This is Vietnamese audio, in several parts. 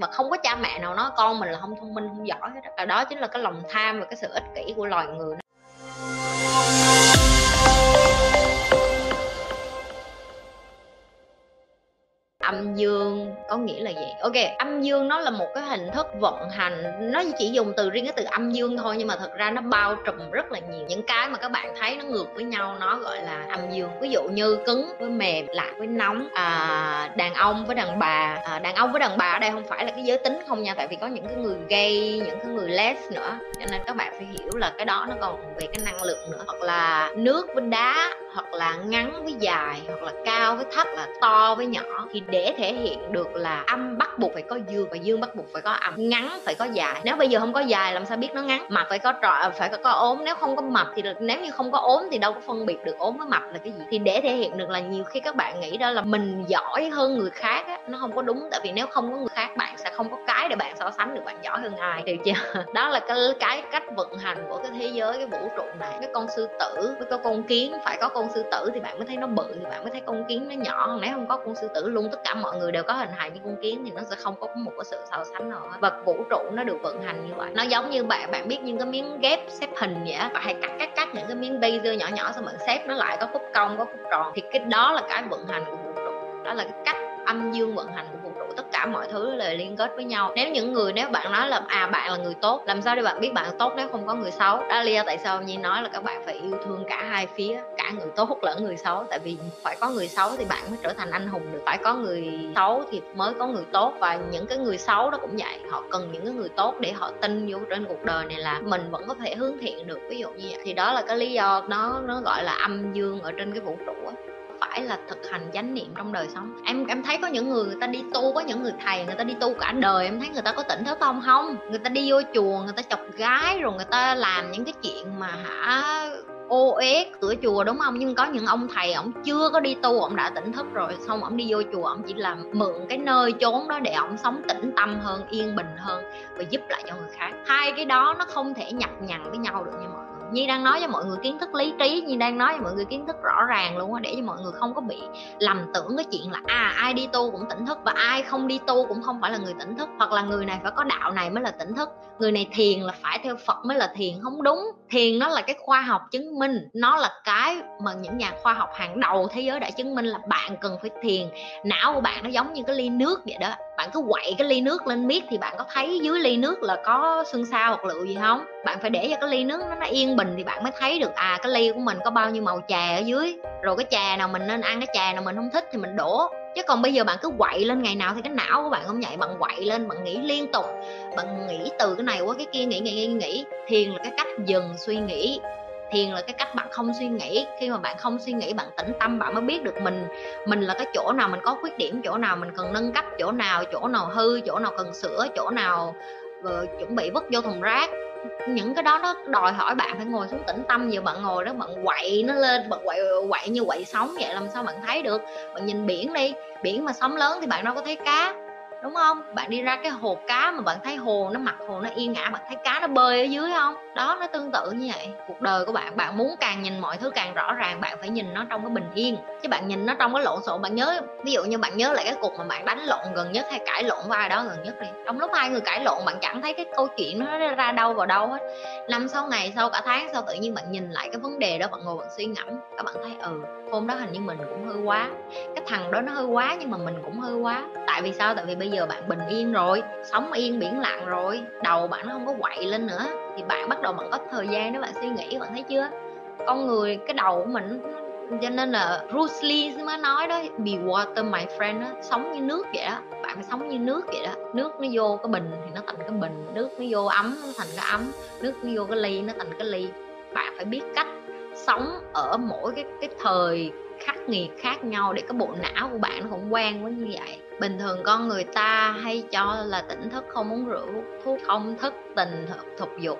mà không có cha mẹ nào nói, con mình là không thông minh, không giỏi hết đó. đó chính là cái lòng tham và cái sự ích kỷ của loài người âm dương có nghĩa là gì ok âm dương nó là một cái hình thức vận hành nó chỉ dùng từ riêng cái từ âm dương thôi nhưng mà thật ra nó bao trùm rất là nhiều. Những cái mà các bạn thấy nó ngược với nhau nó gọi là âm dương. Ví dụ như cứng với mềm lạnh với nóng à, đàn ông với đàn bà. À, đàn ông với đàn bà ở đây không phải là cái giới tính không nha tại vì có những cái người gay những cái người les nữa. Cho nên các bạn phải hiểu là cái đó nó còn về cái năng lượng nữa. Hoặc là nước với đá hoặc là ngắn với dài hoặc là cao với thấp là to với nhỏ thì để thể hiện được là âm bắt buộc phải có dương và dương bắt buộc phải có âm. Ngắn phải có dài. Nếu bây giờ không có dài làm sao biết nó ngắn? Mập phải có trọ phải có, có ốm. Nếu không có mập thì nếu như không có ốm thì đâu có phân biệt được ốm với mập là cái gì. Thì để thể hiện được là nhiều khi các bạn nghĩ đó là mình giỏi hơn người khác á nó không có đúng. Tại vì nếu không có người khác bạn sẽ không có cái để bạn so sánh được bạn giỏi hơn ai. Được chưa. Đó là cái cái cách vận hành của cái thế giới cái vũ trụ này. Cái con sư tử với cái con kiến phải có con con sư tử thì bạn mới thấy nó bự, thì bạn mới thấy con kiến nó nhỏ. Nếu không có con sư tử luôn, tất cả mọi người đều có hình hài như con kiến thì nó sẽ không có một cái sự so sánh nào hết. Và vũ trụ nó được vận hành như vậy. Nó giống như bạn bạn biết những cái miếng ghép xếp hình vậy á. Bạn hay cắt cắt cắt những cái miếng laser nhỏ nhỏ xong bạn xếp nó lại, có khúc cong, có khúc tròn. Thì cái đó là cái vận hành của vũ trụ. Đó là cái cách âm dương vận hành của vũ trụ. Tất cả mọi thứ là liên kết với nhau. Nếu những người, nếu bạn nói là à bạn là người tốt, làm sao để bạn biết bạn tốt nếu không có người xấu? Đó lý do tại sao nhi nói là các bạn phải yêu thương cả hai phía cả người tốt lẫn người xấu. Tại vì phải có người xấu thì bạn mới trở thành anh hùng được. Phải có người xấu thì mới có người tốt. Và những cái người xấu đó cũng vậy. Họ cần những cái người tốt để họ tin vô trên cuộc đời này là mình vẫn có thể hướng thiện được. Ví dụ như vậy. Thì đó là cái lý do nó nó gọi là âm dương ở trên cái vũ trụ á. Phải là thực hành chánh niệm trong đời sống. Em em thấy có những người người ta đi tu, có những người thầy, người ta đi tu cả đời, em thấy người ta có tỉnh thức không không? Người ta đi vô chùa, người ta chọc gái, rồi người ta làm những cái chuyện mà hả ô uế cửa chùa, đúng không? Nhưng có những ông thầy, ông chưa có đi tu, ông đã tỉnh thức rồi, xong ông đi vô chùa, ông chỉ làm mượn cái nơi chốn đó để ông sống tĩnh tâm hơn, yên bình hơn và giúp lại cho người khác. Hai cái đó nó không thể nhập nhằn với nhau được nha mọi người. Nhi đang nói cho mọi người kiến thức lý trí Nhi đang nói cho mọi người kiến thức rõ ràng luôn á để cho mọi người không có bị lầm tưởng cái chuyện là à ai đi tu cũng tỉnh thức và ai không đi tu cũng không phải là người tỉnh thức. Hoặc là người này phải có đạo này mới là tỉnh thức. Người này thiền là phải theo Phật mới là thiền. Không đúng. Thiền nó là cái khoa học chứng minh. Nó là cái mà những nhà khoa học hàng đầu thế giới đã chứng minh là bạn cần phải thiền. Não của bạn nó giống như cái ly nước vậy đó. Bạn cứ quậy cái ly nước lên miết thì bạn có thấy dưới ly nước là có xương sao hoặc lựu gì không? Bạn phải để cho cái ly nước nó, nó yên bình thì bạn mới thấy được à cái ly của mình có bao nhiêu màu trà ở dưới. Rồi cái trà nào mình nên ăn, cái trà nào mình không thích thì mình đổ. Chứ còn bây giờ bạn cứ quậy lên ngày nào thì cái não của bạn không vậy. Bạn quậy lên, bạn nghĩ liên tục, bạn nghĩ từ cái này qua cái kia, nghĩ nghĩ nghĩ nghĩ thiền là cái cách dừng suy nghĩ. Thiền là cái cách bạn không suy nghĩ. Khi mà bạn không suy nghĩ, bạn tĩnh tâm, bạn mới biết được mình mình là cái chỗ nào, mình có khuyết điểm, chỗ nào mình cần nâng cấp, chỗ nào chỗ nào hư, chỗ nào cần sửa, chỗ nào ờ, chuẩn bị vứt vô thùng rác những cái đó nó đòi hỏi bạn phải ngồi xuống tĩnh tâm giờ bạn ngồi đó, bạn quậy nó lên, bạn quậy quậy như quậy sóng vậy, làm sao bạn thấy được? Bạn nhìn biển đi, biển mà sóng lớn thì bạn đâu có thấy cá đúng không? Bạn đi ra cái hồ cá mà bạn thấy hồ nó mặt hồ nó yên ngã bạn thấy cá nó bơi ở dưới không? Đó, nó tương tự như vậy. Cuộc đời của bạn bạn muốn càng nhìn mọi thứ càng rõ ràng, bạn phải nhìn nó trong cái bình yên. Chứ bạn nhìn nó trong cái lộn xộn, bạn nhớ, ví dụ như bạn nhớ lại cái cuộc mà bạn đánh lộn gần nhất hay cãi lộn với ai đó gần nhất đi. Trong lúc hai người cãi lộn, bạn chẳng thấy cái câu chuyện nó ra đâu vào đâu hết. Năm sau ngày sau, cả tháng sau, tự nhiên bạn nhìn lại cái vấn đề đó, bạn ngồi bạn suy ngẫm, các bạn thấy ừ hôm đó hình như mình cũng hơi quá. Cái thằng đó nó hơi quá nhưng mà mình cũng hơi quá. Tại vì sao? Tại vì bây giờ bạn bình yên rồi, sống yên biển lặng rồi, đầu bạn nó không có quậy lên nữa, thì bạn bắt đầu bạn có thời gian để bạn suy nghĩ, bạn thấy chưa? Con người, cái đầu của mình, cho nên là Bruce Lee mới nói đó, be water, my friend đó sống như nước vậy đó, bạn phải sống như nước vậy đó. Nước nó vô cái bình thì nó thành cái bình, nước nó vô ấm, nó thành cái ấm, nước nó vô cái ly, nó thành cái ly. Bạn phải biết cách sống ở mỗi cái cái thời khắc nghiệt khác nhau để cái bộ não của bạn nó cũng quen với như vậy bình thường con người ta hay cho là tỉnh thức không uống rượu, thuốc không thức tình thục dục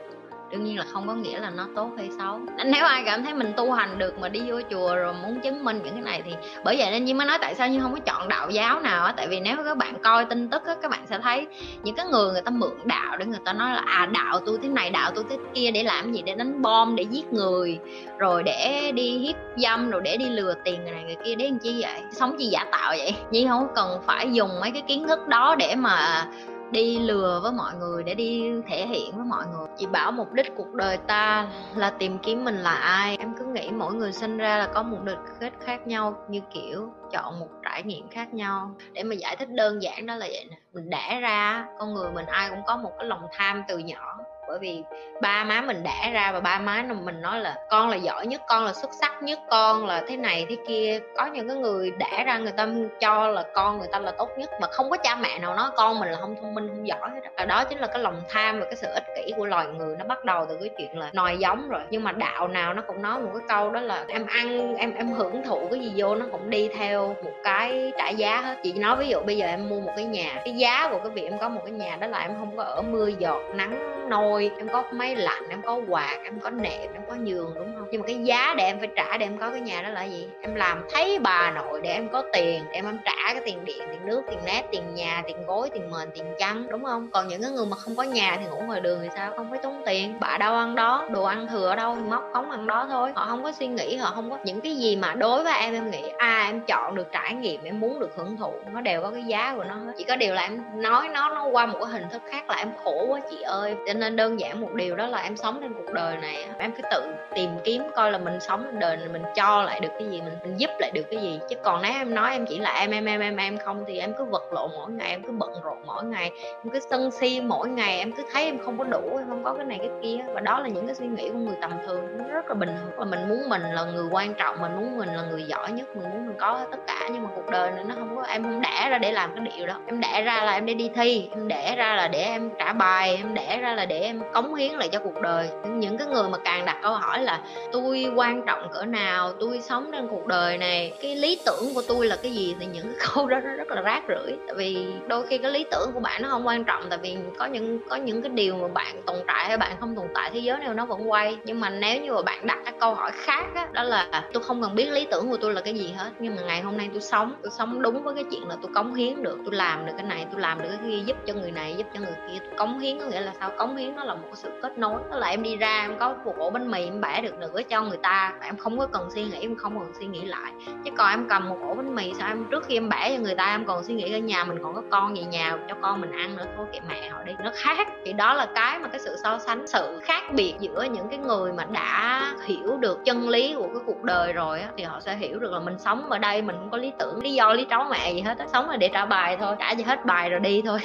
đương nhiên là không có nghĩa là nó tốt hay xấu. Nếu ai cảm thấy mình tu hành được mà đi vô chùa rồi muốn chứng minh những cái này thì bởi vậy nên như mới nói tại sao như không có chọn đạo giáo nào á. Tại vì nếu các bạn coi tin tức á, các bạn sẽ thấy những cái người người ta mượn đạo để người ta nói là à đạo tôi thế này, đạo tôi thế kia để làm gì? Để đánh bom, để giết người, rồi để đi hiếp dâm, rồi để đi lừa tiền người này người kia. Để làm chi vậy? Sống chi giả tạo vậy? Nhi không cần phải dùng mấy cái kiến thức đó để mà đi lừa với mọi người, để đi thể hiện với mọi người. Chị bảo mục đích cuộc đời ta là tìm kiếm mình là ai. Em cứ nghĩ mỗi người sinh ra là có một địch kết khác nhau, như kiểu chọn một trải nghiệm khác nhau. Để mà giải thích đơn giản đó là vậy nè. Mình đẻ ra, con người mình ai cũng có một cái lòng tham từ nhỏ bởi vì ba má mình đẻ ra và ba má mình nói là con là giỏi nhất, con là xuất sắc nhất, con là thế này thế kia. Có những cái người đẻ ra người ta cho là con người ta là tốt nhất mà không có cha mẹ nào nói con mình là không thông minh, không giỏi hết đó chính là cái lòng tham và cái sự ích kỷ của loài người, nó bắt đầu từ cái chuyện là nòi giống rồi. Nhưng mà đạo nào nó cũng nói một cái câu đó là em ăn, em em hưởng thụ cái gì vô nó cũng đi theo một cái trả giá hết. Chị nói ví dụ bây giờ em mua một cái nhà, cái giá của cái việc em có một cái nhà đó là em không có ở mưa giọt, nắng nôi em có máy lạnh em có quạt em có nệm em có giường đúng không? Nhưng mà cái giá để em phải trả để em có cái nhà đó là gì? Em làm thấy bà nội để em có tiền để em, em trả cái tiền điện tiền nước tiền nét tiền nhà tiền gối tiền mền tiền chăn đúng không? Còn những cái người mà không có nhà thì ngủ ngoài đường thì sao? Không phải tốn tiền. Bà đâu ăn đó đồ ăn thừa ở đâu móc cống ăn đó thôi. Họ không có suy nghĩ họ không có những cái gì mà đối với em em nghĩ à em chọn được trải nghiệm em muốn được hưởng thụ nó đều có cái giá của nó hết. Chỉ có điều là em nói nó nó qua một cái hình thức khác là em khổ quá chị ơi. Cho nên đơn giản một điều đó là em sống trên cuộc đời này em cứ tự tìm kiếm coi là mình sống trên đời này mình cho lại được cái gì mình, mình giúp lại được cái gì. Chứ còn nếu em nói em chỉ là em em em em em không thì em cứ vật lộn mỗi ngày em cứ bận rộn mỗi ngày em cứ sân si mỗi ngày em cứ thấy em không có đủ em không có cái này cái kia. Và đó là những cái suy nghĩ của người tầm thường. Nó rất là bình thường. Là mình muốn mình là người quan trọng mình muốn mình là người giỏi nhất mình muốn mình có tất cả. Nhưng mà cuộc đời này nó không có em không đẻ ra để làm cái điều đó. Em đẻ ra là em để đi thi em đẻ ra là để em trả bài em đẻ ra là để em cống hiến lại cho cuộc đời. Những cái người mà càng đặt câu hỏi là, tôi quan trọng cỡ nào? Tôi sống trên cuộc đời này, cái lý tưởng của tôi là cái gì? Thì những cái câu đó nó rất là rác rưởi. Tại vì đôi khi cái lý tưởng của bạn nó không quan trọng, tại vì có những có những cái điều mà bạn tồn tại hay bạn không tồn tại, thế giới này nó vẫn quay. Nhưng mà nếu như mà bạn đặt cái câu hỏi khác á, đó là, tôi không cần biết lý tưởng của tôi là cái gì hết, nhưng mà ngày hôm nay tôi sống tôi sống đúng với cái chuyện là tôi cống hiến được, tôi làm được cái này, tôi làm được cái kia, giúp cho người này, giúp cho người kia. Tôi cống hiến có nghĩa là sao? Cống hiến nó là là một sự kết nối đó là em đi ra em có một ổ bánh mì em bẻ được nửa cho người ta em không có cần suy nghĩ, em không cần suy nghĩ lại. Chứ còn em cầm một ổ bánh mì sao em, trước khi em bẻ cho người ta, em còn suy nghĩ ở nhà mình còn có con về nhà cho con mình ăn nữa, thôi kệ mẹ họ đi. Nó khác, thì đó là cái mà cái sự so sánh, sự khác biệt giữa những cái người mà đã hiểu được chân lý của cái cuộc đời rồi á, thì họ sẽ hiểu được là mình sống ở đây mình không có lý tưởng, lý do lý trấu mẹ gì hết á. Sống là để trả bài thôi, trả gì hết bài rồi đi thôi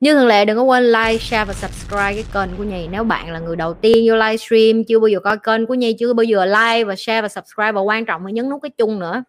như thường lệ đừng có quên like, share và subscribe cái kênh của Nhi. Nếu bạn là người đầu tiên vô livestream chưa bao giờ coi kênh của Nhi chưa bao giờ like và share và subscribe và quan trọng là nhấn nút cái chung nữa.